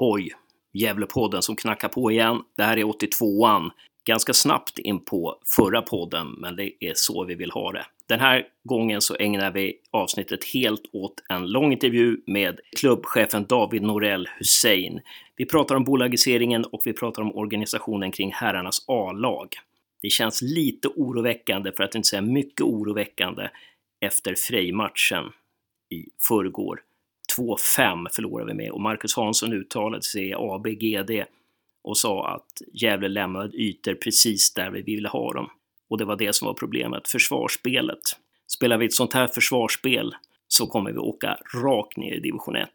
Hoj! Gävlepodden som knackar på igen. Det här är 82an. Ganska snabbt in på förra podden, men det är så vi vill ha det. Den här gången så ägnar vi avsnittet helt åt en lång intervju med klubbchefen David Norell Hussein. Vi pratar om bolagiseringen och vi pratar om organisationen kring herrarnas A-lag. Det känns lite oroväckande, för att inte säga mycket oroväckande, efter Frej-matchen i förrgår. 2-5 förlorade vi med och Marcus Hansson uttalade sig i ABGD och sa att Gävle lämnade ytor precis där vi ville ha dem. Och det var det som var problemet, försvarsspelet. Spelar vi ett sånt här försvarsspel så kommer vi åka rakt ner i division 1.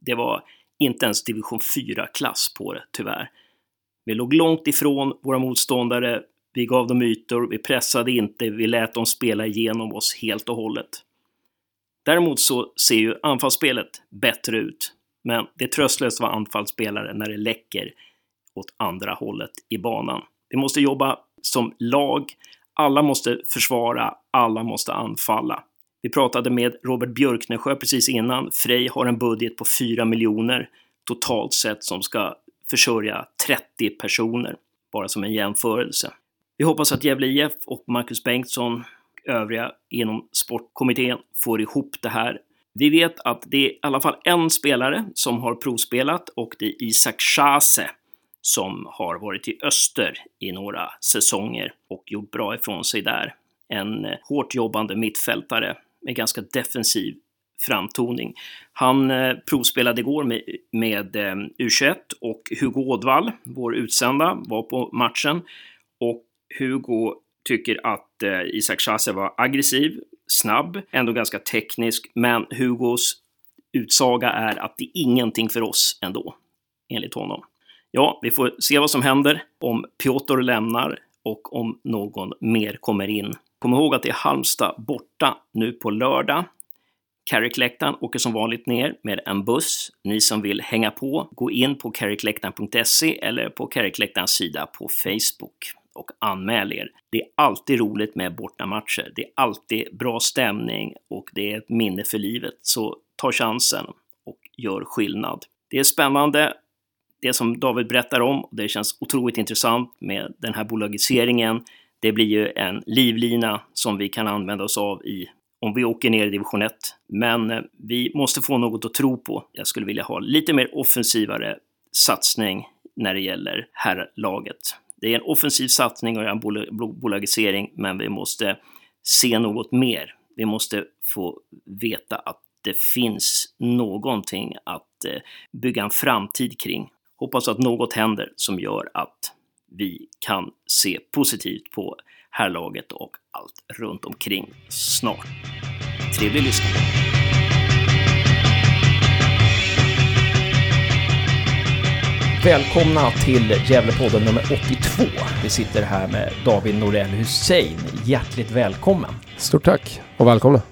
Det var inte ens division 4-klass på det, tyvärr. Vi låg långt ifrån våra motståndare, vi gav dem ytor, vi pressade inte, vi lät dem spela igenom oss helt och hållet. Däremot så ser ju anfallsspelet bättre ut, men det är tröstlöst att vara anfallsspelare när det läcker åt andra hållet i banan. Vi måste jobba som lag. Alla måste försvara, alla måste anfalla. Vi pratade med Robert Björknesjö precis innan. Frej har en budget på 4 miljoner totalt sett som ska försörja 30 personer, bara som en jämförelse. Vi hoppas att Gävle IF och Marcus Bengtsson övriga inom sportkommittén får ihop det här. Vi vet att det är i alla fall en spelare som har provspelat och det är Isak Chase som har varit i öster i några säsonger och gjort bra ifrån sig där. En hårt jobbande mittfältare med ganska defensiv framtoning. Han eh, provspelade igår med, med eh, U21 och Hugo Ådvall, vår utsända, var på matchen. Och Hugo tycker att eh, Isak Chase var aggressiv, snabb, ändå ganska teknisk, men Hugos utsaga är att det är ingenting för oss ändå, enligt honom. Ja, vi får se vad som händer om Piotr lämnar och om någon mer kommer in. Kom ihåg att det är Halmstad borta nu på lördag. Carrickläktaren åker som vanligt ner med en buss. Ni som vill hänga på, gå in på carrickläktaren.se eller på Carrickläktarens sida på Facebook och anmäl er. Det är alltid roligt med bortamatcher. Det är alltid bra stämning och det är ett minne för livet. Så ta chansen och gör skillnad. Det är spännande det som David berättar om. Det känns otroligt intressant med den här bolagiseringen. Det blir ju en livlina som vi kan använda oss av i om vi åker ner i division 1. Men eh, vi måste få något att tro på. Jag skulle vilja ha lite mer offensivare satsning när det gäller herrlaget. Det är en offensiv satsning och en bolagisering, men vi måste se något mer. Vi måste få veta att det finns någonting att eh, bygga en framtid kring. Hoppas att något händer som gör att vi kan se positivt på herrlaget och allt runt omkring snart. Trevlig lyssning! Välkomna till Gävlepodden nummer 82. Vi sitter här med David Norell Hussein. Hjärtligt välkommen! Stort tack och välkomna!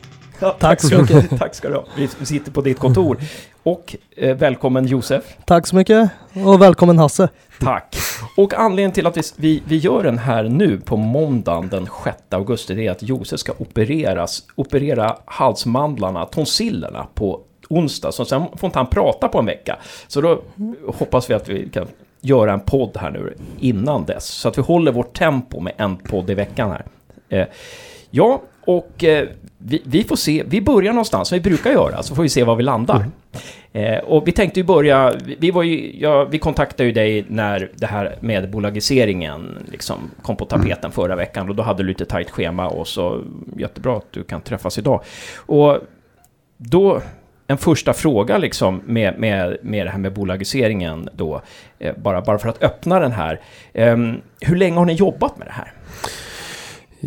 Ja, tack så mycket. tack ska du ha. Vi sitter på ditt kontor. Och eh, välkommen Josef. Tack så mycket. Och välkommen Hasse. Tack. Och anledningen till att vi, vi, vi gör den här nu på måndagen den 6 augusti, det är att Josef ska opereras, operera halsmandlarna, tonsillerna på onsdag. Så sen får inte han prata på en vecka. Så då hoppas vi att vi kan göra en podd här nu innan dess. Så att vi håller vårt tempo med en podd i veckan här. Eh, ja, och eh, vi, vi, får se, vi börjar någonstans som vi brukar göra, så får vi se var vi landar. Mm. Eh, och vi tänkte ju börja, vi, var ju, ja, vi kontaktade ju dig när det här med bolagiseringen liksom kom på tapeten mm. förra veckan och då hade du lite tajt schema och så jättebra att du kan träffas idag. Och då, en första fråga liksom med, med, med det här med bolagiseringen då, eh, bara, bara för att öppna den här. Eh, hur länge har ni jobbat med det här?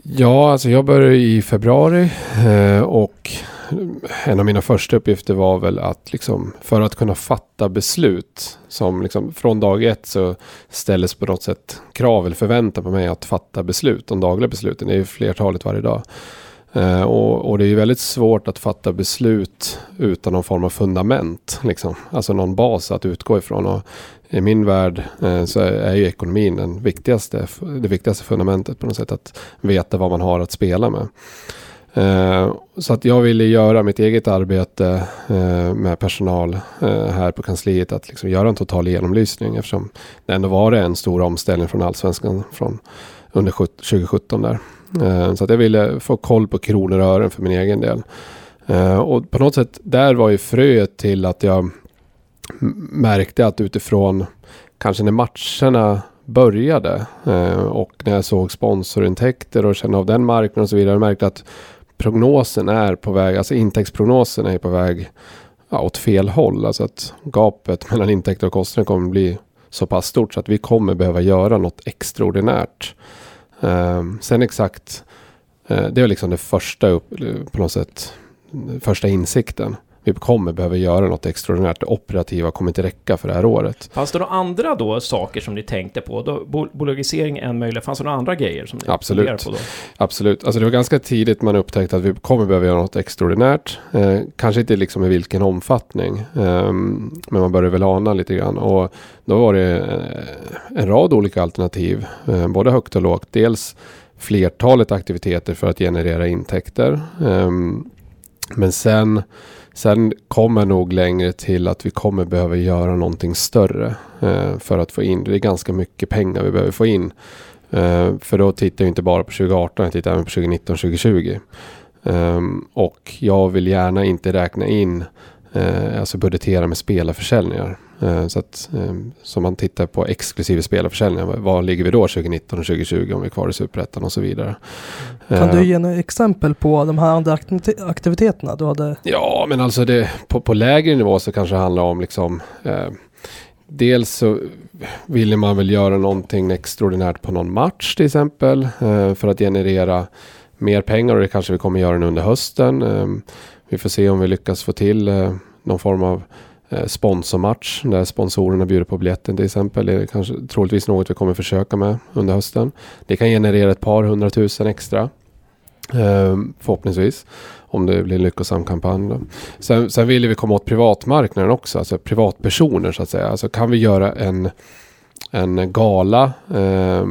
Ja, alltså jag började i februari eh, och en av mina första uppgifter var väl att liksom för att kunna fatta beslut som liksom från dag ett så ställdes på något sätt krav eller förväntan på mig att fatta beslut. De dagliga besluten det är ju flertalet varje dag. Eh, och, och, det är ju väldigt svårt att fatta beslut utan någon form av fundament. Liksom. Alltså någon bas att utgå ifrån. Och i min värld eh, så är ju ekonomin den viktigaste, det viktigaste fundamentet på något sätt. Att veta vad man har att spela med. Eh, så att jag ville göra mitt eget arbete eh, med personal eh, här på kansliet. Att liksom göra en total genomlysning eftersom det ändå var en stor omställning från allsvenskan från under 2017 där. Eh, så att jag ville få koll på kronor och ören för min egen del. Eh, och på något sätt där var ju fröet till att jag märkte att utifrån kanske när matcherna började eh, och när jag såg sponsorintäkter och kände av den marknaden och så vidare. Jag märkte att prognosen är på väg, alltså intäktsprognosen är på väg ja, åt fel håll. Alltså att gapet mellan intäkter och kostnader kommer bli så pass stort så att vi kommer behöva göra något extraordinärt. Um, sen exakt, uh, det är liksom det första upp, på något sätt, första insikten vi kommer behöva göra något extraordinärt. Det operativa kommer inte räcka för det här året. Fanns det några andra då saker som ni tänkte på? Då, bolagisering är en möjlighet. Fanns det några andra grejer som ni Absolut. på då? Absolut. Alltså det var ganska tidigt man upptäckte att vi kommer behöva göra något extraordinärt. Eh, kanske inte liksom i vilken omfattning. Eh, men man började väl ana lite grann. Och då var det eh, en rad olika alternativ. Eh, både högt och lågt. Dels flertalet aktiviteter för att generera intäkter. Ehm, men sen Sen kommer nog längre till att vi kommer behöva göra någonting större eh, för att få in. Det är ganska mycket pengar vi behöver få in. Eh, för då tittar jag inte bara på 2018, jag tittar även på 2019, 2020. Eh, och jag vill gärna inte räkna in, eh, alltså budgetera med spelarförsäljningar. Eh, så att eh, som man tittar på exklusive spelarförsäljningar, var ligger vi då 2019 och 2020 om vi är kvar i Superettan och så vidare. Kan du eh, ge några exempel på de här andra aktiviteterna du hade? Ja, men alltså det, på, på lägre nivå så kanske det handlar om liksom eh, Dels så ville man väl göra någonting extraordinärt på någon match till exempel eh, för att generera mer pengar och det kanske vi kommer göra nu under hösten. Eh, vi får se om vi lyckas få till någon form av Eh, sponsormatch där sponsorerna bjuder på biljetten till exempel. Det är kanske troligtvis något vi kommer försöka med under hösten. Det kan generera ett par hundratusen extra. Eh, förhoppningsvis. Om det blir en lyckosam kampanj. Då. Sen, sen vill vi komma åt privatmarknaden också. Alltså privatpersoner så att säga. Alltså kan vi göra en en gala. Eh,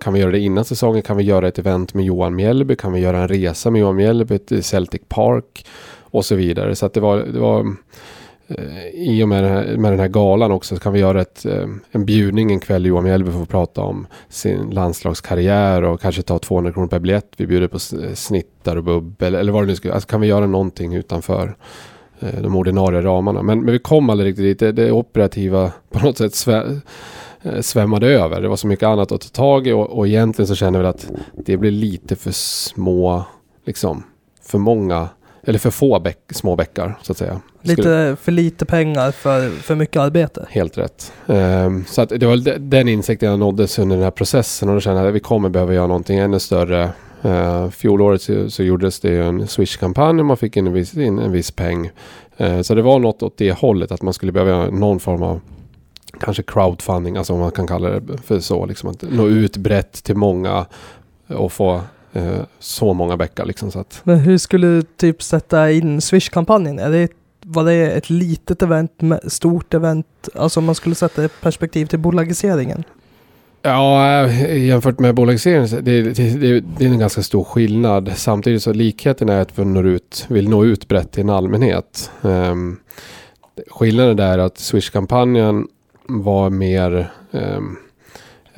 kan vi göra det innan säsongen? Kan vi göra ett event med Johan Mjällby? Kan vi göra en resa med Johan Mjällby till Celtic Park? Och så vidare. Så att det var, det var Eh, i och med den, här, med den här galan också så kan vi göra ett, eh, en bjudning en kväll. Johan Mjällby får prata om sin landslagskarriär och kanske ta 200 kronor per biljett. Vi bjuder på snittar och bubbel eller vad det nu ska Alltså kan vi göra någonting utanför eh, de ordinarie ramarna. Men, men vi kom aldrig riktigt dit. Det, det operativa på något sätt svä, svämmade över. Det var så mycket annat att ta tag i och, och egentligen så känner vi att det blir lite för små, liksom, för många eller för få bäck, små bäckar så att säga. Lite Skulle... för lite pengar för, för mycket arbete. Helt rätt. Um, så att det var den insikten jag nåddes under den här processen och då kände jag att vi kommer behöva göra någonting ännu större. Uh, fjolåret så, så gjordes det en Swish-kampanj och man fick in en viss, in en viss peng. Uh, så det var något åt det hållet att man skulle behöva göra någon form av kanske crowdfunding, alltså om man kan kalla det för så. Liksom att nå ut brett till många och få eh, så många bäckar. Liksom, så att. Men hur skulle du typ sätta in Swish-kampanjen? Är det, var det ett litet event, stort event? Alltså om man skulle sätta ett perspektiv till bolagiseringen? Ja, eh, jämfört med bolagiseringen, det, det, det, det, är en ganska stor skillnad. Samtidigt så likheten är att vi når ut, vill nå ut brett till en allmänhet. Um, skillnaden där är att Swish-kampanjen var mer um,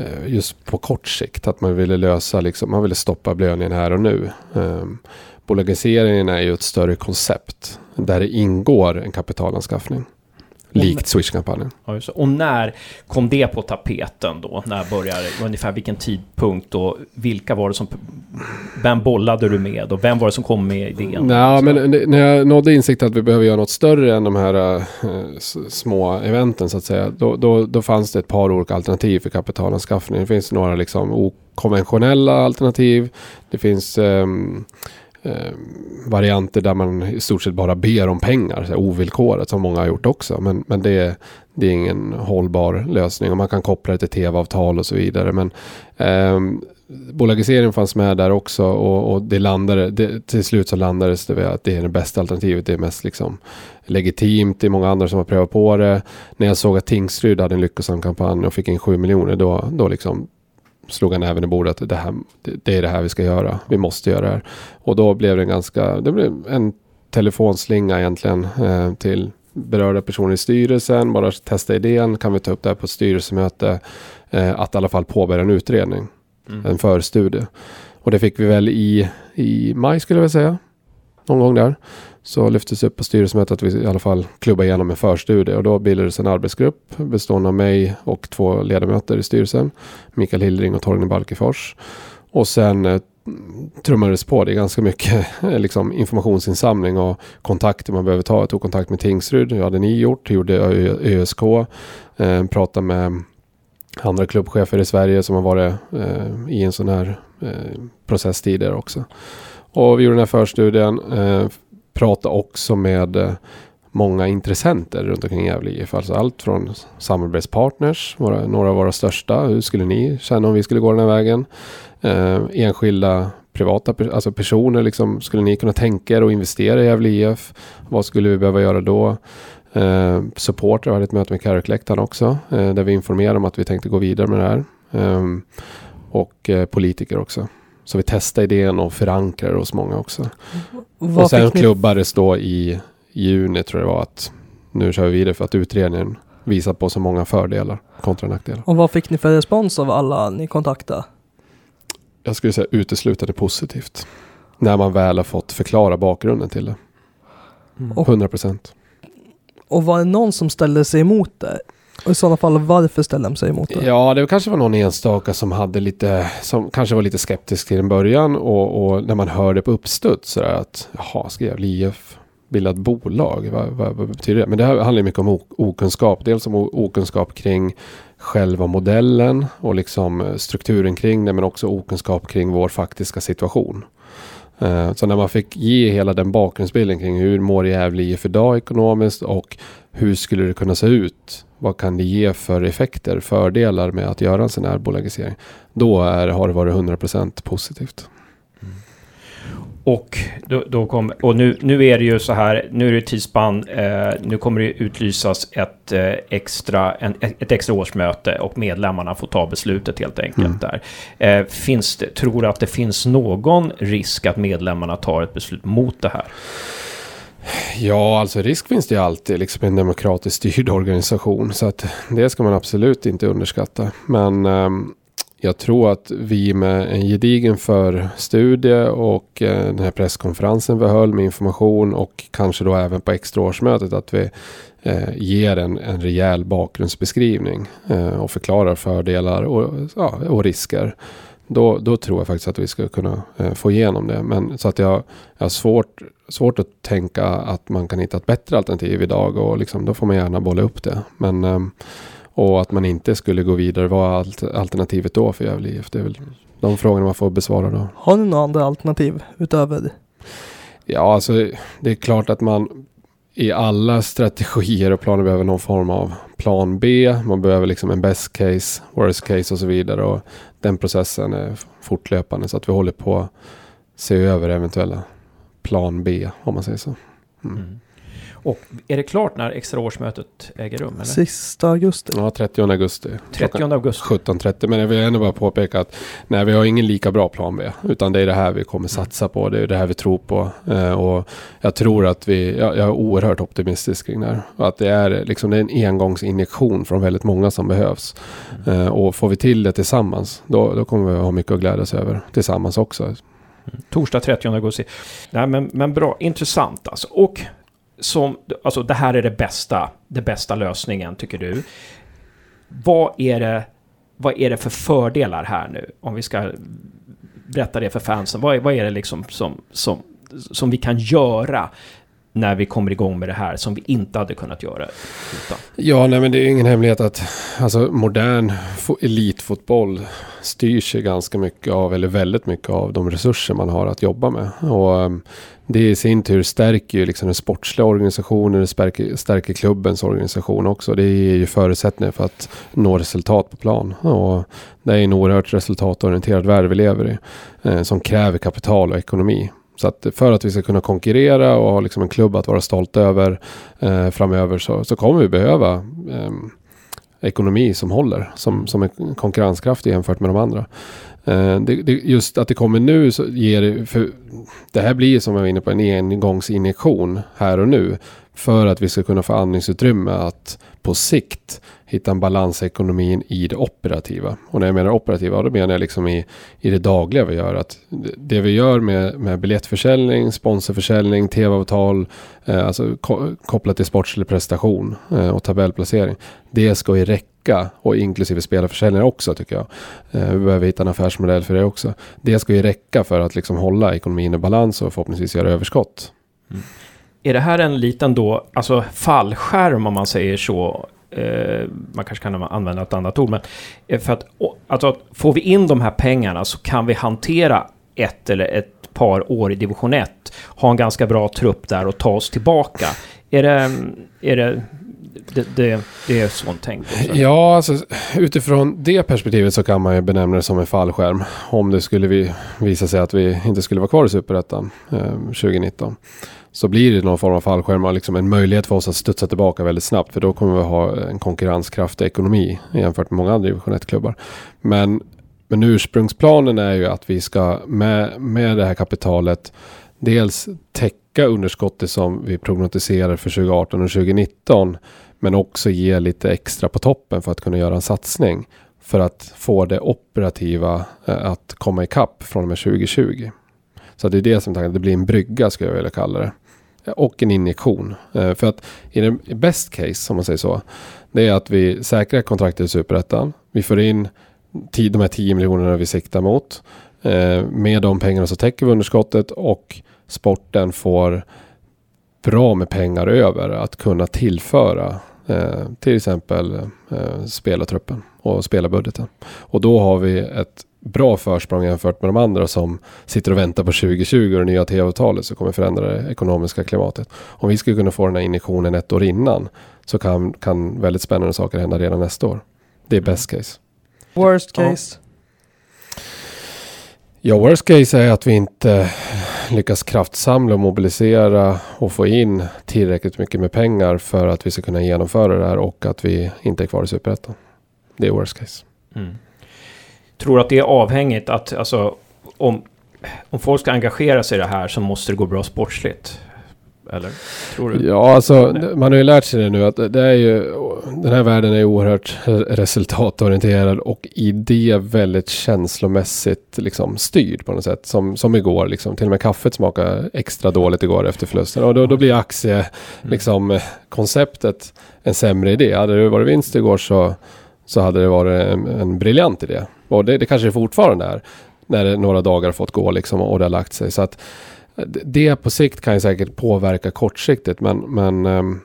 Eh, just på kort sikt. Att man ville lösa, liksom, man ville stoppa blödningen här och nu. Eh, bolagiseringen är ju ett större koncept där det ingår en kapitalanskaffning. Likt Swish-kampanjen. Ja, och när kom det på tapeten då? När började Ungefär vilken tidpunkt och vilka var det som... Vem bollade du med och vem var det som kom med idén? Nej, men när jag nådde insikt att vi behöver göra något större än de här äh, små eventen så att säga. Då, då, då fanns det ett par olika alternativ för kapitalanskaffning. Det finns några liksom okonventionella alternativ. Det finns ähm, eh, varianter där man i stort sett bara ber om pengar, så ovillkorat som många har gjort också. Men, men det, det är ingen hållbar lösning och man kan koppla det till tv-avtal och så vidare. Men eh, bolagiseringen fanns med där också och, och det landade, det, till slut så landades det vid att det är det bästa alternativet. Det är mest liksom legitimt. Det är många andra som har prövat på det. När jag såg att Tingsryd hade en lyckosam kampanj och fick in 7 miljoner då, då liksom slog han även i bordet att det, här, det, det är det här vi ska göra. Vi måste göra det här. Och då blev det en ganska, det blev en telefonslinga egentligen eh, till berörda personer i styrelsen. Bara testa idén, kan vi ta upp det här på ett styrelsemöte? Eh, att i alla fall påbörja en utredning, Mm. en förstudie. Och det fick vi väl i, i maj skulle jag vilja säga. Någon gång där. Så lyftes upp på styrelsemötet att vi i alla fall klubbar igenom en förstudie. Och då bildades en arbetsgrupp bestående av mig och två ledamöter i styrelsen. Mikael Hildring och Torgny Balkefors. Och sen eh, trummades på. Det är ganska mycket liksom, informationsinsamling och kontakter man behöver ta. Jag tog kontakt med Tingsryd, det hade ni gjort. Hur gjorde ÖSK. Eh, pratade med andra klubbchefer i Sverige som har varit eh, i en sån här eh, process tidigare också. Och vi gjorde den här förstudien. Eh, pratade också med eh, många intressenter runt omkring Gävle IF. Alltså allt från samarbetspartners, våra, några av våra största. Hur skulle ni känna om vi skulle gå den här vägen? Eh, enskilda privata alltså personer. Liksom, skulle ni kunna tänka er att investera i Gävle IF? Vad skulle vi behöva göra då? Eh, supporter, hade ett möte med Carrick också. Eh, där vi informerade om att vi tänkte gå vidare med det här. Eh, och eh, politiker också. Så vi testade idén och förankrade hos många också. Vad och sen klubbades då i juni tror jag det var att nu kör vi vidare för att utredningen visar på så många fördelar kontra nackdelar. och vad fick ni för respons av alla ni kontaktade? Jag skulle säga uteslutande positivt. När man väl har fått förklara bakgrunden till det. Och- 100 procent. Och var det någon som ställde sig emot det? Och i sådana fall, varför ställde de sig emot det? Ja, det kanske var någon enstaka som hade lite, som kanske var lite skeptisk till en början och, och när man hörde på uppstuds sådär att jaha, ska Gävle IF bilda ett bolag? Vad, vad, vad betyder det? Men det här handlar ju mycket om okunskap. Dels om okunskap kring själva modellen och liksom strukturen kring det men också okunskap kring vår faktiska situation. Eh, så när man fick ge hela den bakgrundsbilden kring hur mår Gävle IF idag ekonomiskt och hur skulle det kunna se ut? Vad kan det ge för effekter, fördelar med att göra en sån här bolagisering? Då är, har det varit 100% positivt. Och, då, då kom, och nu, nu är det ju så här, nu är det tidsspann, eh, nu kommer det utlysas ett, eh, extra, en, ett extra årsmöte och medlemmarna får ta beslutet helt enkelt Mm. där. Eh, finns det, tror du att det finns någon risk att medlemmarna tar ett beslut mot det här? Ja, alltså risk finns det ju alltid liksom en demokratiskt styrd organisation. Så att det ska man absolut inte underskatta. Men ehm, jag tror att vi med en gedigen förstudie och eh, den här presskonferensen vi höll med information och kanske då även på extraårsmötet att vi eh, ger en, en rejäl bakgrundsbeskrivning eh, och förklarar fördelar och, ja, och risker. Då, då tror jag faktiskt att vi ska kunna eh, få igenom det. Men så att jag, jag har svårt, svårt att tänka att man kan hitta ett bättre alternativ idag och liksom, då får man gärna bolla upp det. Men, ehm, och att man inte skulle gå vidare, vad är alternativet då för Gävle IF? Det är väl de frågorna man får besvara då. Har ni några andra alternativ utöver? Ja, alltså det är klart att man i alla strategier och planer behöver någon form av plan B. Man behöver liksom en best case, worst case och så vidare. Och den processen är fortlöpande så att vi håller på att se över eventuella plan B om man säger så. Mm. Och är det klart när extra årsmötet äger rum? Eller? Sista augusti? Ja, 30 augusti. 30 augusti. 17.30. Men jag vill ändå bara påpeka att nej, vi har ingen lika bra plan B. Utan det är det här vi kommer satsa på. Det är det här vi tror på. Eh, och jag tror att vi, jag, jag är oerhört optimistisk kring det här. Att det är, liksom, det är en engångsinjektion från väldigt många som behövs. Eh, och får vi till det tillsammans, då, då kommer vi ha mycket att glädjas över tillsammans också. Torsdag 30 augusti. Nej, men, men bra, intressant alltså. Och som, alltså det här är det bästa, det bästa lösningen tycker du. Vad är det, vad är det för fördelar här nu? Om vi ska berätta det för fansen. Vad är, vad är det liksom som, som, som vi kan göra när vi kommer igång med det här som vi inte hade kunnat göra utan? Ja, nej men det är ingen hemlighet att alltså, modern elitfotboll styrs sig ganska mycket av, eller väldigt mycket av de resurser man har att jobba med. Och um, det i sin tur stärker ju liksom den sportsliga organisationen, det stärker, stärker klubbens organisation också. Det ger ju förutsättningar för att nå resultat på plan. Och det är en oerhört resultatorienterad värld vi lever i, eh, som kräver kapital och ekonomi. Så att för att vi ska kunna konkurrera och ha liksom en klubb att vara stolt över eh, framöver så, så kommer vi behöva eh, ekonomi som håller. Som, som är konkurrenskraftig jämfört med de andra. Eh, det, det, just att det kommer nu så ger det, för det här blir som jag var inne på en engångsinjektion här och nu. För att vi ska kunna få andningsutrymme att på sikt hitta en balans i ekonomin i det operativa. Och när jag menar operativa, då menar jag liksom i, i det dagliga vi gör. Att det vi gör med, med biljettförsäljning, sponsorförsäljning, tv-avtal, eh, alltså ko kopplat till sportslig prestation eh, och tabellplacering. Det ska ju räcka och inklusive spelarförsäljning också tycker jag. Eh, vi behöver hitta en affärsmodell för det också. Det ska ju räcka för att liksom hålla ekonomin i balans och förhoppningsvis göra överskott. Mm. Är det här en liten då, alltså fallskärm om man säger så, eh, man kanske kan använda ett annat ord, men eh, för att alltså, får vi in de här pengarna så kan vi hantera ett eller ett par år i division 1, ha en ganska bra trupp där och ta oss tillbaka. Är det, är det det, det, det, är sånt tänk. Också. Ja, alltså utifrån det perspektivet så kan man ju benämna det som en fallskärm. Om det skulle vi, visa sig att vi inte skulle vara kvar i Superettan eh, 2019 så blir det någon form av fallskärm liksom en möjlighet för oss att studsa tillbaka väldigt snabbt. För då kommer vi ha en konkurrenskraftig ekonomi jämfört med många andra division 1-klubbar. Men, men ursprungsplanen är ju att vi ska med, med det här kapitalet dels täcka underskottet som vi prognostiserar för 2018 och 2019. Men också ge lite extra på toppen för att kunna göra en satsning. För att få det operativa eh, att komma ikapp från och med 2020. Så det är det som det blir en brygga skulle jag vilja kalla det. Och en injektion. Eh, för att i det best case, om man säger så, det är att vi säkrar kontraktet i Superettan. Vi får in de här 10 miljonerna vi siktar mot. Eh, med de pengarna så täcker vi underskottet och sporten får bra med pengar över att kunna tillföra eh, till exempel spelartruppen och spelarbudgeten. Och då har vi ett bra försprång jämfört med de andra som sitter och väntar på 2020 och det nya tv-avtalet som kommer förändra det ekonomiska klimatet. Om vi skulle kunna få den här injektionen ett år innan så kan, kan väldigt spännande saker hända redan nästa år. Det är best case. Worst case? Ja, worst case är att vi inte lyckas kraftsamla och mobilisera och få in tillräckligt mycket med pengar för att vi ska kunna genomföra det här och att vi inte är kvar i Superettan. Det är worst case. Mm tror att det är avhängigt att, alltså, om, om folk ska engagera sig i det här så måste det gå bra sportsligt. Eller? Tror du? Ja, alltså man har ju lärt sig det nu att det är ju, den här världen är oerhört resultatorienterad och i det väldigt känslomässigt liksom styrd på något sätt. Som, som igår, liksom, till och med kaffet smakade extra dåligt igår efter förlusten. Och då, då blir aktie, mm. liksom, konceptet en sämre idé. Hade det varit vinst igår så, så hade det varit en, en briljant idé. Och det, det kanske det fortfarande är. När det, några dagar fått gå liksom och det har lagt sig. Så att eh, det på sikt kan ju säkert påverka kortsiktigt. Men, men um,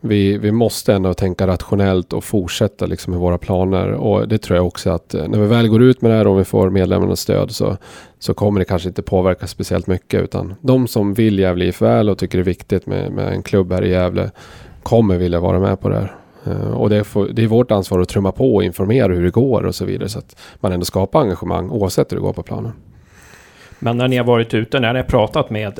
vi, vi måste ändå tänka rationellt och fortsätta liksom med våra planer. Och det tror jag också att eh, när vi väl går ut med det här och vi får medlemmarnas stöd så, så kommer det kanske inte påverka speciellt mycket. Utan de som vill Gävle IF väl och tycker det är viktigt med, med en klubb här i Gävle kommer vilja vara med på det här. Eh, och det är, för, det är, vårt ansvar att trumma på och informera hur det går och så vidare. Så att man ändå skapar engagemang oavsett hur det går på planen. Men när ni har varit ute, när ni har pratat med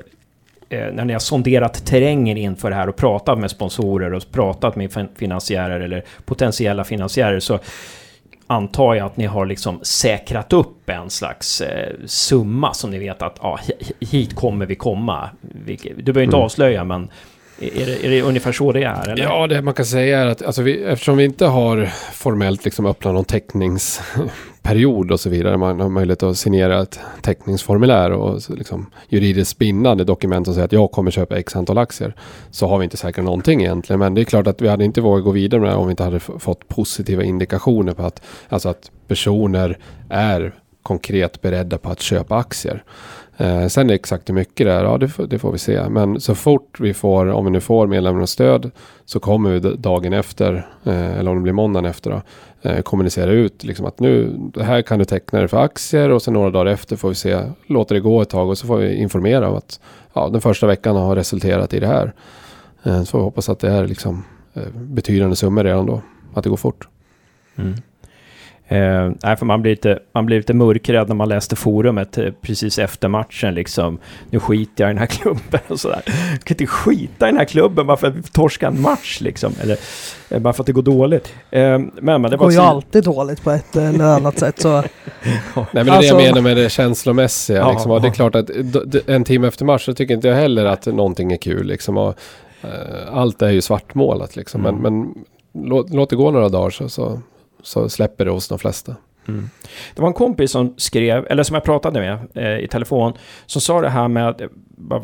eh, när ni har sonderat terrängen inför det här och pratat med sponsorer och pratat med finansiärer eller potentiella finansiärer så antar jag att ni har liksom säkrat upp en slags eh, summa som ni vet att ah, hit kommer vi komma. Du behöver inte mm. avslöja men är det, är det ungefär så det är? Eller? Ja, det man kan säga är att alltså vi, eftersom vi inte har formellt liksom öppnat någon teckningsperiod och så vidare. Man har möjlighet att signera ett teckningsformulär och liksom juridiskt bindande dokument som säger att jag kommer köpa x antal aktier. Så har vi inte säkrat någonting egentligen. Men det är klart att vi hade inte vågat gå vidare med det om vi inte hade fått positiva indikationer på att, alltså att personer är konkret beredda på att köpa aktier. Eh, sen exakt hur mycket det är, ja det, det, får vi se. Men så fort vi får, om vi nu får medlemmarnas stöd, så kommer vi dagen efter, eh, eller om det blir måndagen efter då, eh, kommunicera ut liksom att nu, det här kan du teckna dig för aktier och sen några dagar efter får vi se, låter det gå ett tag och så får vi informera om att ja, den första veckan har resulterat i det här. Eh, så får vi hoppas att det är liksom eh, betydande summor redan då, att det går fort. Mm. Eh, nej, för man blir, lite, man blir lite mörkrädd när man läste forumet eh, precis efter matchen. Liksom. Nu skiter jag i den här klubben och sådär. Jag kan inte skita i den här klubben bara för att vi torskar en match liksom. Eller eh, bara för att det går dåligt. Eh, men, men det går ju alltid dåligt på ett eller annat sätt. Så Nej men det är Alltså- det jag menar med det känslomässiga. Ja, liksom. och det är ja. klart att d- en timme efter match så tycker inte jag heller att någonting är kul. Liksom. Och, eh, allt är ju svartmålat liksom. Mm. Men, men låt, låt det gå några dagar så, så, så släpper det hos de flesta. Mm. Det var en kompis som skrev, eller som jag pratade med eh, i telefon, som sa det här med att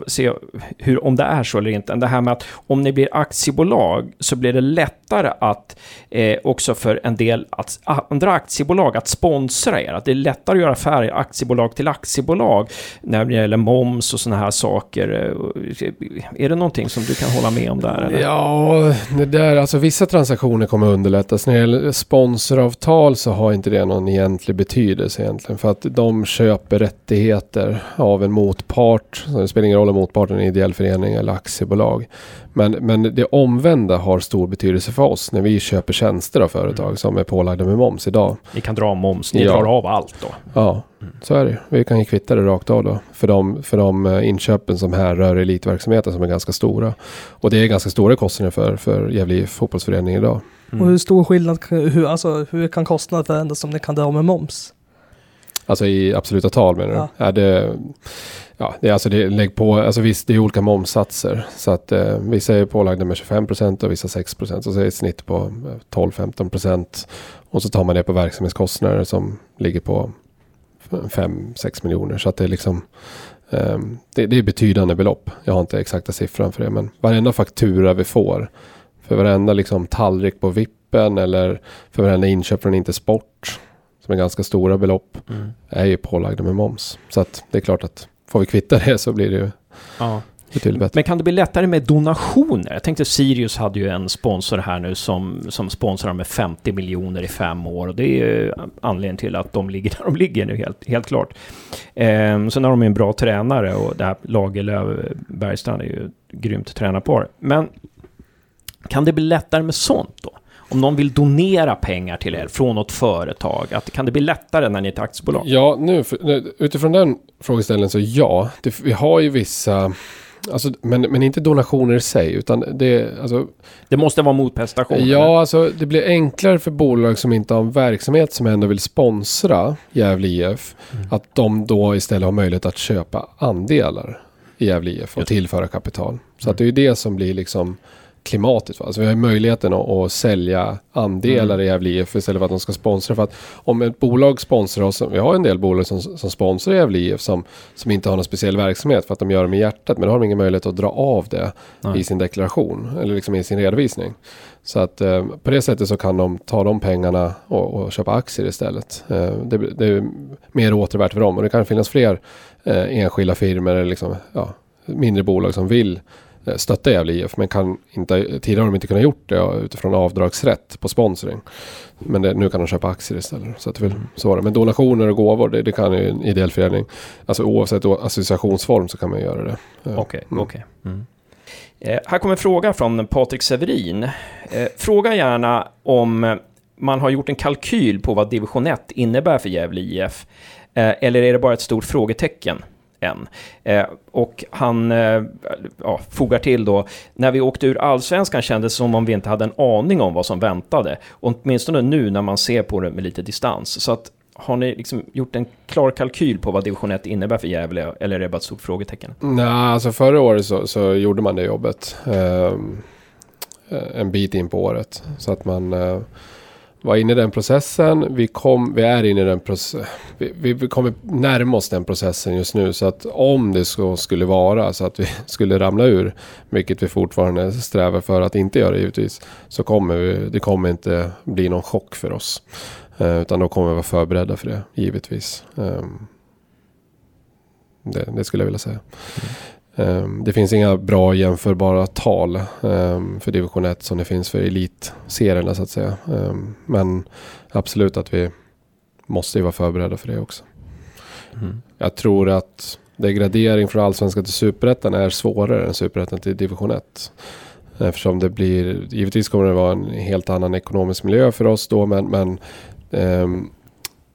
se hur, om det är så eller inte. Det här med att om ni blir aktiebolag så blir det lättare att eh, också för en del att, andra aktiebolag att sponsra er. Att det är lättare att göra affärer aktiebolag till aktiebolag när det gäller moms och sådana här saker. Eh, är det någonting som du kan hålla med om där? Eller? Ja, det där, alltså vissa transaktioner kommer att underlättas. När det gäller sponsoravtal så har inte det någon egentlig betydelse egentligen. För att de köper rättigheter av en motpart. Så det spelar ingen roll om motparten är ideell förening eller aktiebolag. Men, men det omvända har stor betydelse för oss när vi köper tjänster av företag som är pålagda med moms idag. Ni kan dra moms, ni Ja. drar av allt då. Ja, så är det Vi kan ju kvitta det rakt av då. För de, för de eh, inköpen som här rör elitverksamheten som är ganska stora. Och det är ganska stora kostnader för, för Gävle fotbollsförening idag. och hur stor skillnad, hur, alltså, hur kan kostnaden förändras om ni kan dra med moms? Alltså i absoluta tal menar du? Ja. Är det, ja, det är alltså det, lägg på, alltså visst det är olika momssatser. Så att eh, vissa är pålagda med 25% och vissa 6%. Så det är ett snitt på eh, 12-15%. Och så tar man det på verksamhetskostnader som ligger på 5-6 miljoner. Så att det är liksom ehm, det, det är betydande belopp. Jag har inte exakta siffran för det. Men varenda faktura vi får. För varenda liksom tallrik på vippen eller för varenda inköp från Inte Sport. Som är ganska stora belopp Mm. är ju pålagda med moms. Så att det är klart att får vi kvitta det så blir det ju Ja. betydligt bättre. Men kan det bli lättare med donationer? Jag tänkte Sirius hade ju en sponsor här nu som, som sponsrar med 50 miljoner i fem år. Och det är ju anledningen till att de ligger där de ligger nu, helt, helt klart. Ehm, sen har de ju en bra tränare och det här Lagerlöf Bergstrand är ju grymt tränarpar. Men kan det bli lättare med sånt då? Om någon vill donera pengar till er från något företag, att, kan det bli lättare när ni är ett aktiebolag? Ja, nu, utifrån den frågeställningen så ja. Det, vi har ju vissa, alltså, men, men inte donationer i sig. Utan det, alltså, Det måste vara motprestation. eller? ja, alltså, det blir enklare för bolag som inte har en verksamhet som ändå vill sponsra Gävle IF. Mm. Att de då istället har möjlighet att köpa andelar i Gävle IF och Just tillföra kapital. Så att det är ju det som blir liksom klimatet. Va? Alltså vi har möjligheten att, att sälja andelar Mm. i Gävle IF istället för att de ska sponsra. För att om ett bolag sponsrar oss, vi har en del bolag som, som sponsrar Gävle IF som, som inte har någon speciell verksamhet för att de gör det med hjärtat. Men då har de ingen möjlighet att dra av det Nej. i sin deklaration eller liksom i sin redovisning. Så att eh, på det sättet så kan de ta de pengarna och, och köpa aktier istället. Eh, det, det är mer återvärt för dem och det kan finnas fler eh, enskilda firmor eller liksom, ja, mindre bolag som vill stötta Gävle IF men kan inte, tidigare har de inte kunnat gjort det utifrån avdragsrätt på sponsring. Men det, nu kan de köpa aktier istället. Så, att det vill, så var det. Men donationer och gåvor det, det kan ju en ideell förening. Alltså oavsett associationsform så kan man göra det. Eh, Okej, mm. okej. Mm. Eh, här kommer en fråga från Patrik Severin. Eh, fråga gärna om eh, man har gjort en kalkyl på vad division 1 innebär för Gävle IF. Eh, eller är det bara ett stort frågetecken än? Eh, och han eh, ja, fogar till då, när vi åkte ur allsvenskan kändes det som om vi inte hade en aning om vad som väntade. Och åtminstone nu när man ser på det med lite distans. Så att har ni liksom gjort en klar kalkyl på vad division 1 innebär för Gävle, eller är det bara ett stort frågetecken? Nej, alltså förra året så, så gjorde man det jobbet. eh, en bit in på året. Så att man eh, var inne i den processen. Vi, kom, vi är inne i den processen. Vi, vi, vi kommer närma oss den processen just nu. Så att om det så skulle vara så att vi skulle ramla ur, vilket vi fortfarande strävar för att inte göra givetvis, så kommer vi, det kommer inte bli någon chock för oss. Eh, utan då kommer vi vara förberedda för det, givetvis. Eh, det, det skulle jag vilja säga. Mm. Ehm, det finns inga bra jämförbara tal ehm, för division 1 som det finns för elitserierna så att säga. Ehm, men absolut att vi måste ju vara förberedda för det också. Mm. Jag tror att degradering från allsvenskan till superettan är svårare än superettan till division 1. Eftersom det blir, givetvis kommer det vara en helt annan ekonomisk miljö för oss då, men, men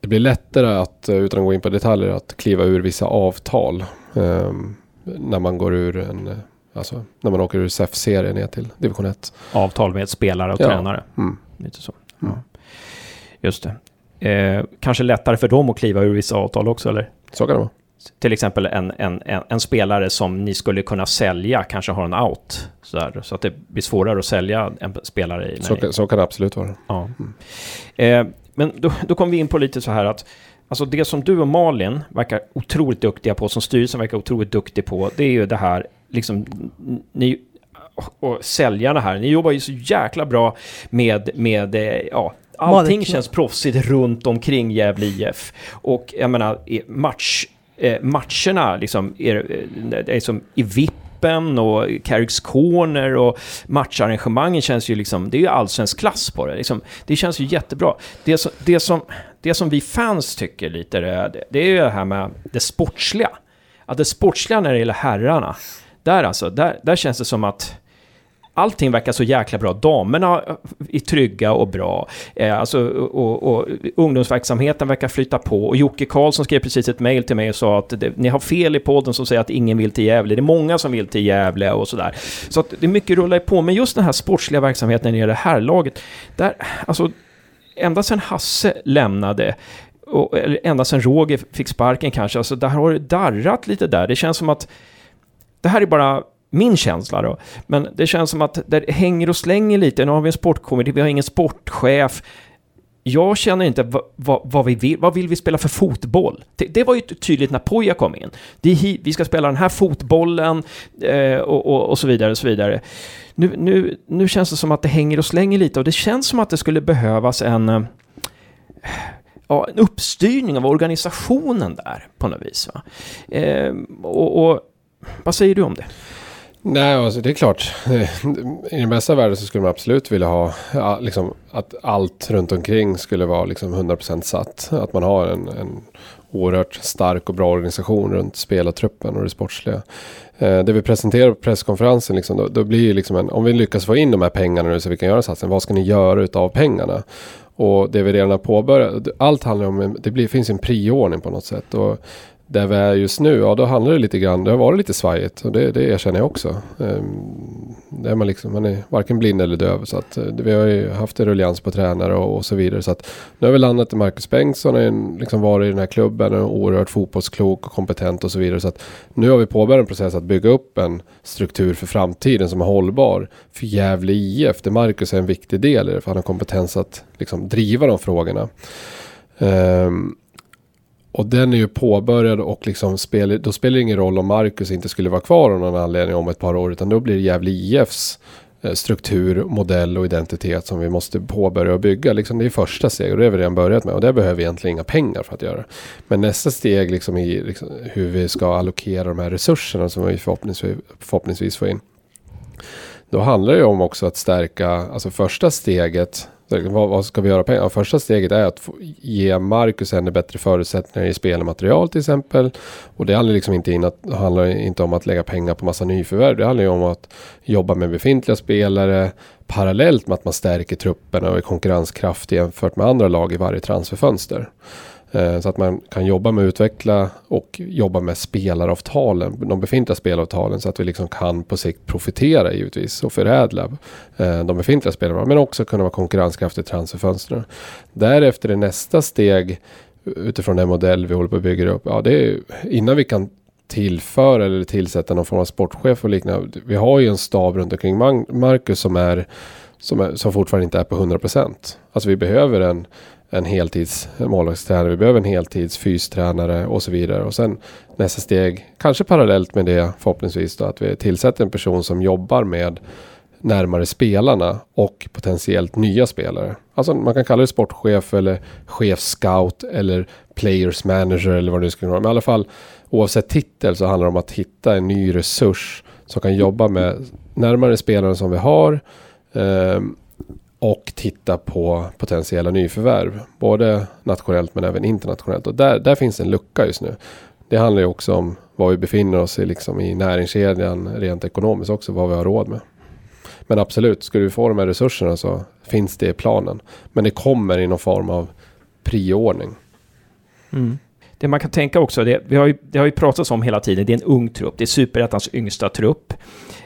det blir lättare att, eh, utan att gå in på detaljer, att kliva ur vissa avtal. När man går ur en, alltså när man åker ur SEF-serien ner till division 1. Avtal med spelare och Ja. tränare. Mm. Lite så. Mm. Ja. Just det. Eh, kanske lättare för dem att kliva ur vissa avtal också, eller? Så kan det vara. Till exempel en, en, en, en spelare som ni skulle kunna sälja kanske har en out. Sådär, så att det blir svårare att sälja en spelare. I, Så, så kan det absolut vara. Ja. Eh, men då, då kom vi in på lite så här att Alltså det som du och Malin verkar otroligt duktiga på, som styrelsen verkar otroligt duktig på, det är ju det här, liksom, ni, och säljarna här, ni jobbar ju så jäkla bra med, med eh, ja, allting känns proffsigt runt omkring Gävle IF. Och jag menar, match, eh, matcherna liksom är, eh, är som i vippen och Carricks Corner och matcharrangemangen känns ju liksom, det är ju allsvensk klass på det. Liksom, det känns ju jättebra. Det som, det som, det som vi fans tycker lite, det, det är ju det här med det sportsliga. Att det sportsliga när det gäller herrarna, där alltså, där, där känns det som att allting verkar så jäkla bra. Damerna är trygga och bra. Eh, alltså, och, och, ungdomsverksamheten verkar flytta på. Och Jocke Karlsson skrev precis ett mejl till mig och sa att det, ni har fel i podden som säger att ingen vill till Gävle. Det är många som vill till Gävle och sådär. Så att det är mycket rullar på. Men just den här sportsliga verksamheten i det här laget, där, alltså, ända sedan Hasse lämnade och, eller ända sedan Roger fick sparken kanske, alltså där har det darrat lite där. Det känns som att det här är bara min känsla då, men det känns som att det hänger och slänger lite. Nu har vi en sportkommitté, vi har ingen sportchef. Jag känner inte vad, vad, vad vi vill. Vad vill vi spela för fotboll? Det, det var ju tydligt när Poja kom in. Det hi, vi ska spela den här fotbollen eh, och, och, och så vidare och så vidare. Nu, nu, nu känns det som att det hänger och slänger lite och det känns som att det skulle behövas en eh, ja, en uppstyrning av organisationen där på något vis. Va? Eh, och, och vad säger du om det? Nej, alltså det är klart. I den bästa världen så skulle man absolut vilja ha liksom, att allt runt omkring skulle vara liksom 100% satt. Att man har en, en oerhört stark och bra organisation runt spelartruppen och det sportsliga. Eh, det vi presenterar på presskonferensen, liksom, då, då blir liksom en, om vi lyckas få in de här pengarna nu så vi kan göra satsningen, vad ska ni göra utav pengarna? Och det vi redan har påbörjat, allt handlar om, det blir, finns en prioordning på något sätt. Och där vi är just nu, ja då handlar det lite grann, det har varit lite svajigt och det, det erkänner jag också. Ehm, um, där är man, liksom, man är varken blind eller döv. Så att, eh, vi har ju haft en ruljans på tränare och, och så vidare. Så att, nu har vi landat i Marcus Bengtsson, har liksom varit i den här klubben, och oerhört fotbollsklok och kompetent och så vidare. Så att nu har vi påbörjat en process att bygga upp en struktur för framtiden som är hållbar för Gävle IF. Där Marcus är en viktig del i det, för han har kompetens att liksom, driva de frågorna. Um, och den är ju påbörjad och liksom spel, då spelar det ingen roll om Marcus inte skulle vara kvar av någon anledning om ett par år. Utan då blir det Gävle IFs eh, struktur, modell och identitet som vi måste påbörja och bygga. Liksom det är första steg och det har vi redan börjat med. Och det behöver vi egentligen inga pengar för att göra. Men nästa steg liksom i liksom hur vi ska allokera de här resurserna som vi förhoppningsvis, förhoppningsvis får in. Då handlar det ju om också att stärka, alltså första steget vad, vad ska vi göra pengar? Ja, första steget är att ge Marcus ännu bättre förutsättningar i spelmaterial till exempel. Och det handlar liksom inte, in att, handlar inte om att lägga pengar på massa nyförvärv. Det handlar ju om att jobba med befintliga spelare parallellt med att man stärker truppen och är konkurrenskraftig jämfört med andra lag i varje transferfönster. Eh, så att man kan jobba med att utveckla och jobba med spelaravtalen, de befintliga spelavtalen så att vi liksom kan på sikt profitera givetvis och förädla eh, de befintliga spelarna men också kunna vara konkurrenskraftig i transferfönstren. Därefter är nästa steg utifrån den modell vi håller på att bygga upp. Ja, det är innan vi kan tillföra eller tillsätta någon form av sportchef och liknande. Vi har ju en stab runt omkring Marcus som är som, är, som fortfarande inte är på 100%. Alltså vi behöver en en heltids målvaktstränare, vi behöver en heltids fystränare och så vidare. Och sen nästa steg, kanske parallellt med det förhoppningsvis då, att vi tillsätter en person som jobbar med närmare spelarna och potentiellt nya spelare. Alltså man kan kalla det sportchef eller chefscout eller players manager eller vad det nu skulle vara. Men i alla fall oavsett titel så handlar det om att hitta en ny resurs som kan jobba med närmare spelare som vi har. ehm, och titta på potentiella nyförvärv. Både nationellt men även internationellt. Och där, där finns en lucka just nu. Det handlar ju också om var vi befinner oss i, liksom i näringskedjan rent ekonomiskt också. Vad vi har råd med. Men absolut, skulle vi få de här resurserna så finns det i planen. Men det kommer i någon form av prioordning. Mm. Det man kan tänka också, det, vi har ju, det har ju pratats om hela tiden, det är en ung trupp. Det är superettans yngsta trupp.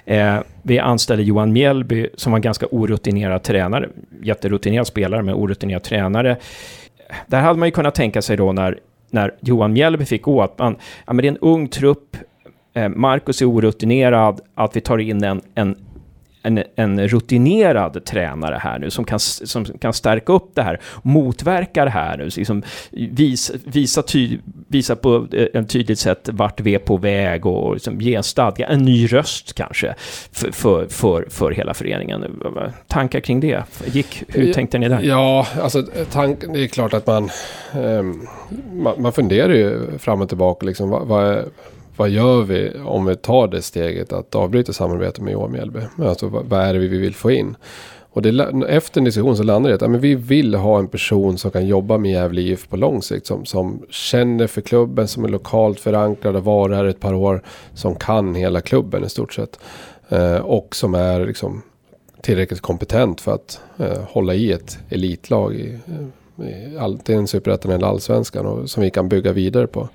Eh, vi anställde Johan Mjällby som var en ganska orutinerad tränare. Jätterutinerad spelare, men orutinerad tränare. Där hade man ju kunnat tänka sig då när, när Johan Mjällby fick gå att man, ja, men det är en ung trupp, eh, Marcus är orutinerad, att vi tar in en, en en, en, rutinerad tränare här nu som kan, som kan stärka upp det här, motverka det här nu, liksom vis, visa, ty, visa på ett tydligt sätt vart vi är på väg och liksom ge en stadga, en ny röst kanske för, för, för, för hela föreningen. Tankar kring det? Gick, hur tänkte ni där? Ja, alltså tank, det är klart att man, eh, man, man funderar ju fram och tillbaka liksom, vad, vad är vad gör vi om vi tar det steget att avbryta samarbetet med Johan Mjällby? Alltså vad, är det vi vill få in? Och det, efter en diskussion så landade det att ja, men vi vill ha en person som kan jobba med Gävle IF på lång sikt. Som, som känner för klubben, som är lokalt förankrad och varit här ett par år. Som kan hela klubben i stort sett. Eh, och som är liksom tillräckligt kompetent för att eh, hålla i ett elitlag. I, eh, i antingen superettan eller allsvenskan. Och som vi kan bygga vidare på.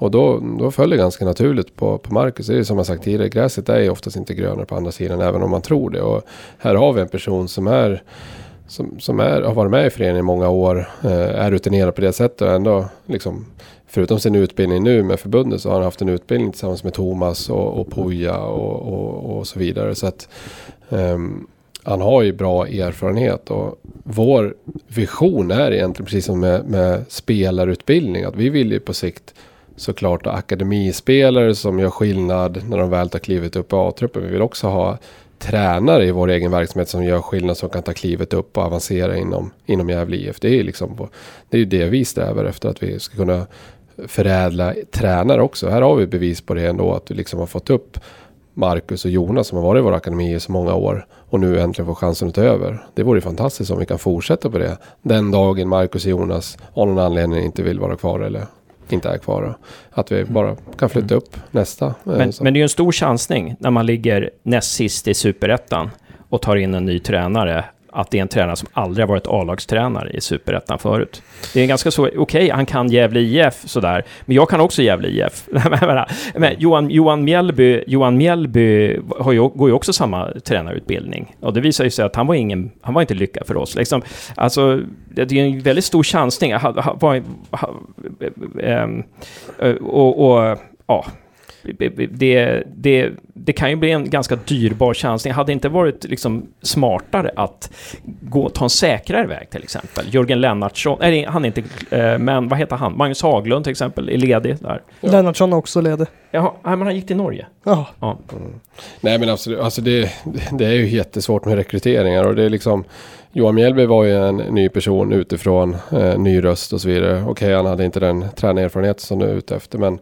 Och då, då föll det ganska naturligt på, på Marcus. Det är som jag sagt tidigare, gräset är ju oftast inte grönare på andra sidan även om man tror det. Och här har vi en person som är som, som är, har varit med i föreningen i många år, eh, är rutinerad på det sättet och ändå liksom Förutom sin utbildning nu med förbundet så har han haft en utbildning tillsammans med Thomas och, och Puja och, och, och, så vidare. Så att um, han har ju bra erfarenhet och vår vision är egentligen precis som med, med spelarutbildning att vi vill ju på sikt såklart akademispelare som gör skillnad när de väl tar klivet upp i A-truppen. Vi vill också ha tränare i vår egen verksamhet som gör skillnad som kan ta klivet upp och avancera inom, inom Gävle IF. Det är, liksom, det är ju det vi strävar efter att vi ska kunna förädla tränare också. Här har vi bevis på det ändå att vi liksom har fått upp Marcus och Jonas som har varit i vår akademi i så många år och nu äntligen får chansen att ta över. Det vore fantastiskt om vi kan fortsätta på det den dagen Marcus och Jonas av någon anledning inte vill vara kvar eller inte är kvar. Att vi bara kan flytta upp nästa. Eh, men, men det är ju en stor chansning när man ligger näst sist i superettan och tar in en ny tränare att det är en tränare som aldrig har varit A-lagstränare i Superettan förut. Det är ganska så, okej, okay, han kan Gävle IF sådär, men jag kan också Gävle IF. men Johan, Johan Mjällby, Johan Mjällby har ju, går ju också samma tränarutbildning. Och det visar ju sig att han var, ingen, han var inte lyckad för oss. Liksom, alltså, det är en väldigt stor chansning. Ehm, och, och ja, det, det, det kan ju bli en ganska dyrbar chansning. Hade det inte varit liksom smartare att gå, ta en säkrare väg till exempel? Jörgen Lennartsson, nej han är inte, eh, men vad heter han? Magnus Haglund till exempel är ledig där. Ja. Lennartsson är också ledig. Jaha, men han gick till Norge? Ja. ja. Mm. Nej men absolut, alltså det, det är ju jättesvårt med rekryteringar och det är liksom Johan Mjällby var ju en ny person utifrån, eh, ny röst och så vidare. Okej, okay, han hade inte den tränarerfarenhet som du är ute efter men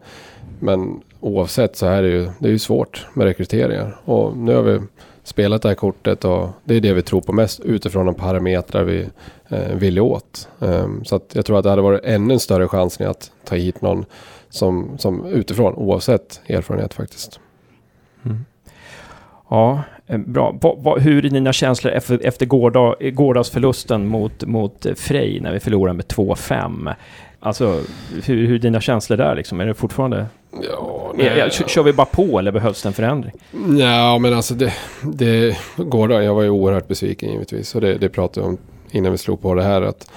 men oavsett så är det ju, det är ju svårt med rekryteringar. Och nu har vi spelat det här kortet och det är det vi tror på mest utifrån de parametrar vi eh, vill åt. Um, så att jag tror att det hade varit ännu en större chans att ta hit någon som, som utifrån oavsett erfarenhet faktiskt. Mm. Ja, eh, bra. Va, va, hur är dina känslor efter, efter gårdag, gårdagsförlusten mot, mot eh, Frej när vi förlorade med 2-5? Alltså, hur, hur är dina känslor där liksom? Är det fortfarande... Ja, nej. Kör vi bara på eller behövs det en förändring? Ja, men alltså det, det går då. Jag var ju oerhört besviken givetvis. Och det, det pratade jag om innan vi slog på det här. att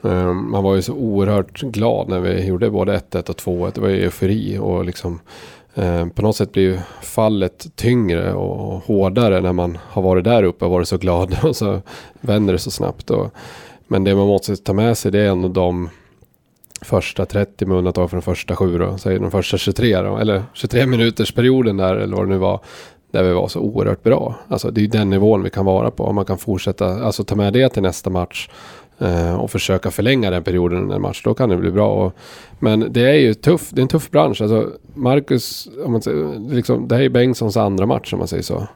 um, Man var ju så oerhört glad när vi gjorde både 1-1 och 2-1. Det var ju eufori och liksom um, på något sätt blir ju fallet tyngre och hårdare när man har varit där uppe och varit så glad och så vänder det så snabbt. Och, men det man måste ta med sig det är ändå de första 30 med undantag för de första 7. då, säg de första 23 då, eller 23 minuters perioden där eller vad det nu var. Där vi var så oerhört bra. Alltså det är ju den nivån vi kan vara på. Om man kan fortsätta, alltså ta med det till nästa match. Eh, och försöka förlänga den perioden under en match. Då kan det bli bra. Och, men det är ju tuff, det är en tuff bransch. Alltså Marcus, om man säger, liksom, det här är Bengtssons andra match om man säger så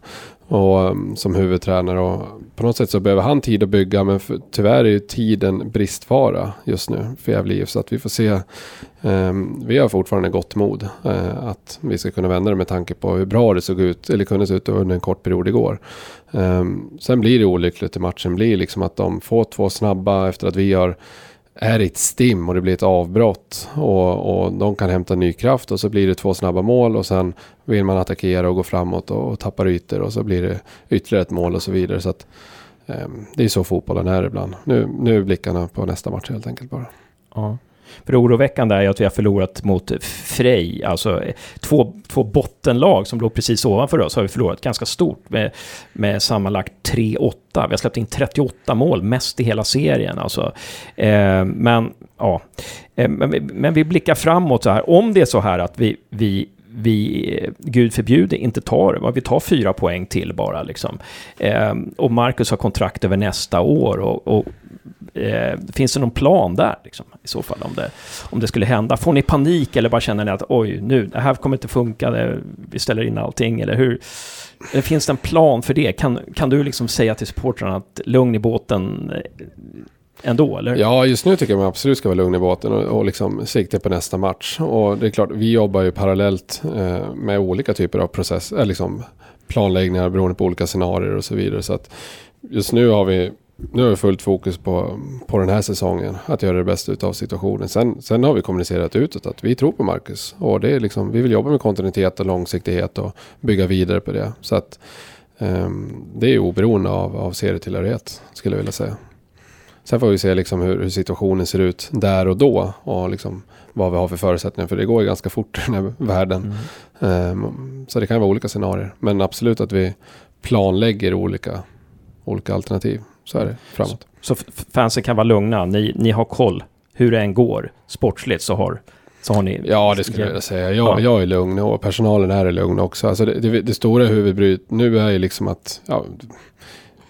och, um, som huvudtränare. Och på något sätt så behöver han tid att bygga men för, tyvärr är ju tiden bristvara just nu för Gävle IF. Så att vi får se. Um, vi har fortfarande gott mod uh, att vi ska kunna vända det med tanke på hur bra det såg ut eller kunde se ut under en kort period igår. Um, sen blir det olyckligt i matchen blir liksom att de får två snabba efter att vi har är i ett stim och det blir ett avbrott och, och de kan hämta ny kraft och så blir det två snabba mål och sen vill man attackera och gå framåt och, och tappar ytor och så blir det ytterligare ett mål och så vidare. Så att, eh, det är så fotbollen är ibland. Nu, nu är blickarna på nästa match helt enkelt bara. Ja. För det oroväckande är att vi har förlorat mot Frej, alltså två, två bottenlag som låg precis ovanför oss har vi förlorat ganska stort med, med sammanlagt 3-8. Vi har släppt in 38 mål, mest i hela serien. Alltså. Eh, men ja, eh, men, men, vi blickar framåt så här. Om det är så här att vi, vi vi, eh, gud förbjude, inte tar, vi tar fyra poäng till bara liksom. Eh, och Marcus har kontrakt över nästa år och, och eh, finns det någon plan där liksom, i så fall om det, om det skulle hända? Får ni panik eller bara känner ni att oj, nu, det här kommer inte funka, det, vi ställer in allting eller hur? Eller finns det en plan för det? Kan, kan du liksom säga till supportrarna att lugn i båten eh, ändå, eller? Ja, just nu tycker jag man absolut ska vara lugn i båten och, och liksom sikta på nästa match. Och det är klart, vi jobbar ju parallellt eh, med olika typer av process, eh, liksom planläggningar beroende på olika scenarier och så vidare. Så att just nu har vi nu har vi fullt fokus på, på den här säsongen. Att göra det bästa av situationen. Sen, sen har vi kommunicerat utåt att vi tror på Marcus. Och det är liksom, vi vill jobba med kontinuitet och långsiktighet och bygga vidare på det. Så att um, det är oberoende av, av serietillhörighet skulle jag vilja säga. Sen får vi se liksom hur, hur, situationen ser ut där och då. Och liksom vad vi har för förutsättningar. För det går ju ganska fort i den här världen. Mm. Um, så det kan vara olika scenarier. Men absolut att vi planlägger olika, olika alternativ. Så är det framåt. Så, så fansen kan vara lugna. Ni, ni har koll. Hur det än går sportsligt så har, så har ni... Ja, det skulle jag säga. Jag, ja. jag är lugn och personalen här är lugn också. Alltså det, det, det stora huvudbryt nu är ju liksom att ja,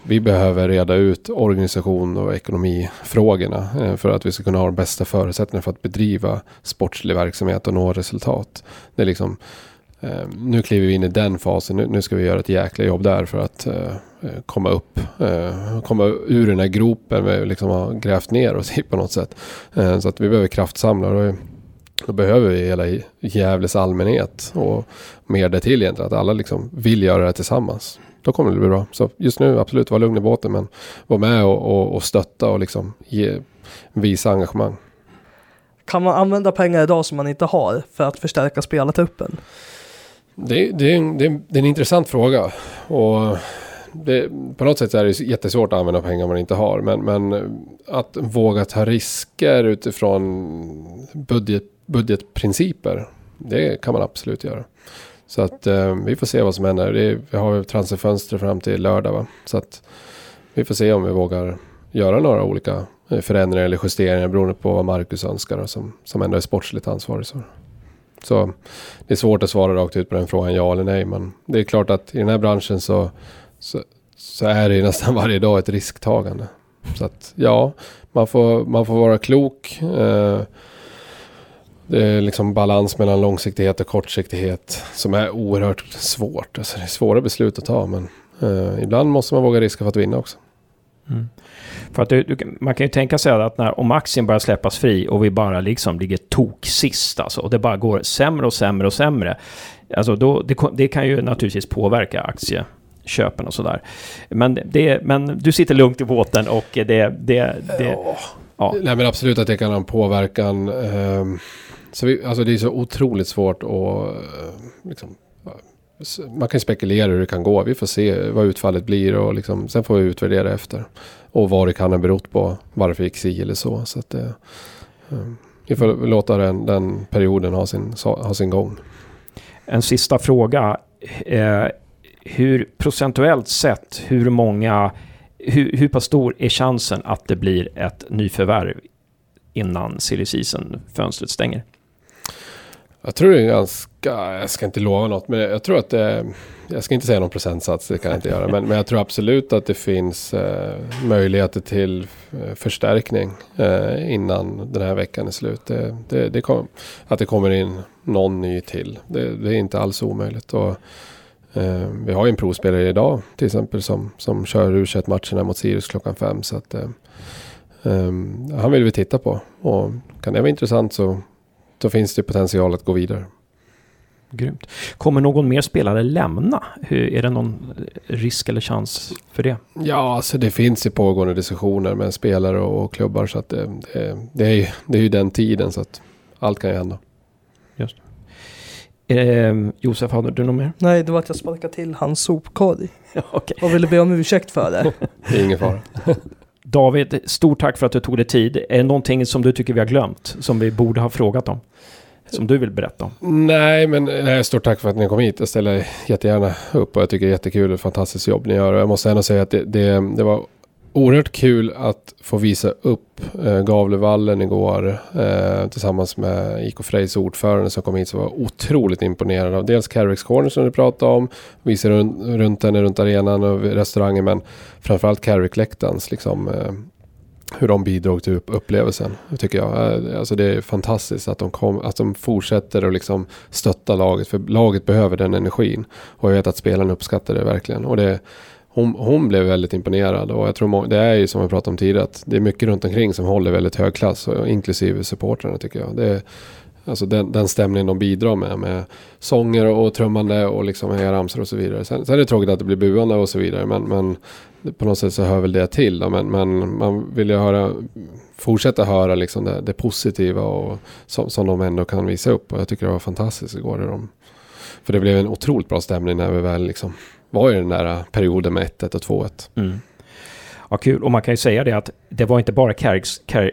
vi behöver reda ut organisation och ekonomifrågorna eh, för att vi ska kunna ha de bästa förutsättningarna för att bedriva sportslig verksamhet och nå resultat. Det är liksom, Eh, nu kliver vi in i den fasen. Nu, nu, ska vi göra ett jäkla jobb där för att Eh, eh komma upp, eh, komma ur den här gropen vi liksom har grävt ner oss i på något sätt. Eh, så att vi behöver kraftsamla. Då, då behöver vi hela Gävles allmänhet och mer därtill egentligen. Att alla liksom vill göra det tillsammans. Då kommer det bli bra. Så just nu absolut, var lugn i båten men var med och, och, och stötta och liksom ge, visa engagemang. Kan man använda pengar idag som man inte har för att förstärka spelartruppen? Det, det, det, det är en intressant fråga. Och det, på något sätt är det jättesvårt att använda pengar man inte har. Men, men att våga ta risker utifrån budget, budgetprinciper. Det kan man absolut göra. Så att eh, vi får se vad som händer. Det, vi har transferfönster fram till lördag. Va? Så att vi får se om vi vågar göra några olika eh, förändringar eller justeringar beroende på vad Marcus önskar och som, som ändå är sportsligt ansvarig. Så så det är svårt att svara rakt ut på den frågan ja eller nej. Men det är klart att i den här branschen så så, så är det ju nästan varje dag ett risktagande. Så att ja, man får, man får vara klok. Eh, det är liksom balans mellan långsiktighet och kortsiktighet som är oerhört svårt. Alltså det är svåra beslut att ta men eh, ibland måste man våga riska för att vinna också. Mm. För att du, du, man kan ju tänka sig att när, om aktien börjar släppas fri och vi bara liksom ligger tok sist alltså, och det bara går sämre och sämre och sämre. Alltså då, det, det kan ju naturligtvis påverka aktie köpen och sådär. Men, det, men du sitter lugnt i båten och det... det, det ja. Nej men absolut att det kan ha en påverkan. Um, så vi, alltså det är så otroligt svårt att... Uh, liksom, man kan spekulera hur det kan gå. Vi får se vad utfallet blir och liksom, sen får vi utvärdera efter. Och vad det kan ha berott på. Varför det gick si eller så. så att det, um, vi får låta den, den perioden ha sin, ha sin gång. En sista fråga. Eh, hur procentuellt sett, hur många, hur, hur pass stor är chansen att det blir ett nyförvärv innan silly season-fönstret stänger? Jag tror det är ganska, jag ska inte lova något, men jag tror att det, jag ska inte säga någon procentsats, det kan jag inte göra, men, men jag tror absolut att det finns eh, möjligheter till eh, förstärkning eh, innan den här veckan är slut. Det, det, det kom, att det kommer in någon ny till, det, det är inte alls omöjligt. Och, Eh, vi har ju en provspelare idag till exempel som, som kör u matcherna mot Sirius klockan fem. Så att, eh, eh, han vill vi titta på. Och kan det vara intressant så då finns det potential att gå vidare. Grymt. Kommer någon mer spelare lämna? Hur, är det någon risk eller chans för det? Ja, alltså det finns ju pågående diskussioner med spelare och klubbar så att det, det, det, är, ju, det är ju den tiden så att allt kan ju hända. Just eh, Josef, hade du något mer? Nej, det var att jag sparkade till hans sopkorg. Ja, okay. Och ville be om ursäkt för det. Det är ingen fara. David, stort tack för att du tog dig tid. Är det någonting som du tycker vi har glömt? Som vi borde ha frågat om? Som du vill berätta om? Nej, men nej, stort tack för att ni kom hit. Jag ställer jättegärna upp och jag tycker det är jättekul och fantastiskt jobb ni gör. Och jag måste ändå säga att det, det, det var oerhört kul att få visa upp eh, Gavlevallen igår eh, tillsammans med IK Frejs ordförande som kom hit som var otroligt imponerad av dels Carricks Corner som du pratade om, Visa runt, runt den runt arenan och restaurangen men framförallt Carrick-läktarens liksom eh, hur de bidrog till upplevelsen. tycker jag. Eh, alltså det är fantastiskt att de, kom, att de fortsätter att liksom stötta laget. För laget behöver den energin. Och jag vet att spelarna uppskattar det verkligen. Och det, hon, hon blev väldigt imponerad. Och jag tror det är ju som vi pratade om tidigare. Att det är mycket runt omkring som håller väldigt hög klass. Inklusive supportrarna tycker jag. Det är, Alltså den, den stämningen de bidrar med. Med sånger och trummande och liksom ramsor och så vidare. Sen, sen är det tråkigt att det blir buande och så vidare. Men, men på något sätt så hör väl det till. Då, men, men man vill ju höra, fortsätta höra liksom det, det positiva och, som, som de ändå kan visa upp. Och jag tycker det var fantastiskt igår. De, för det blev en otroligt bra stämning när vi väl liksom var i den där perioden med 1-1 och 2-1. Mm. Ja, kul. Och man kan ju säga det att det var inte bara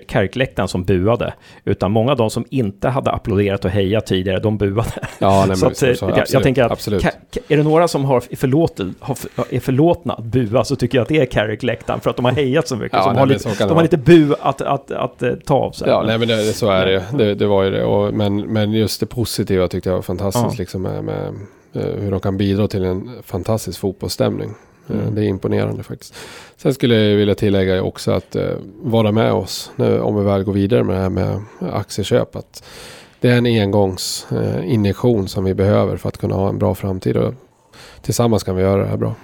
Kärkläktaren som buade, utan många av de som inte hade applåderat och hejat tidigare, de buade. Ja, nej, så att, så, jag, absolut, jag tänker att absolut. är det några som har förlåt, har, är förlåtna att bua så tycker jag att det är Kärkläktaren för att de har hejat så mycket. Ja, nej, har lite, de har lite bu att, att, att, att, ta av sig. Ja, nej, men det, så är det. det. Det var ju det. Och, men, men just det positiva tyckte jag var fantastiskt ja. liksom med, med eh, hur de kan bidra till en fantastisk fotbollsstämning. Mm. Eh, det är imponerande faktiskt. Sen skulle jag vilja tillägga också att eh, vara med oss nu, om vi väl går vidare med det här med aktieköp. Att det är en engångsinjektion eh, som vi behöver för att kunna ha en bra framtid. Och tillsammans kan vi göra det här bra.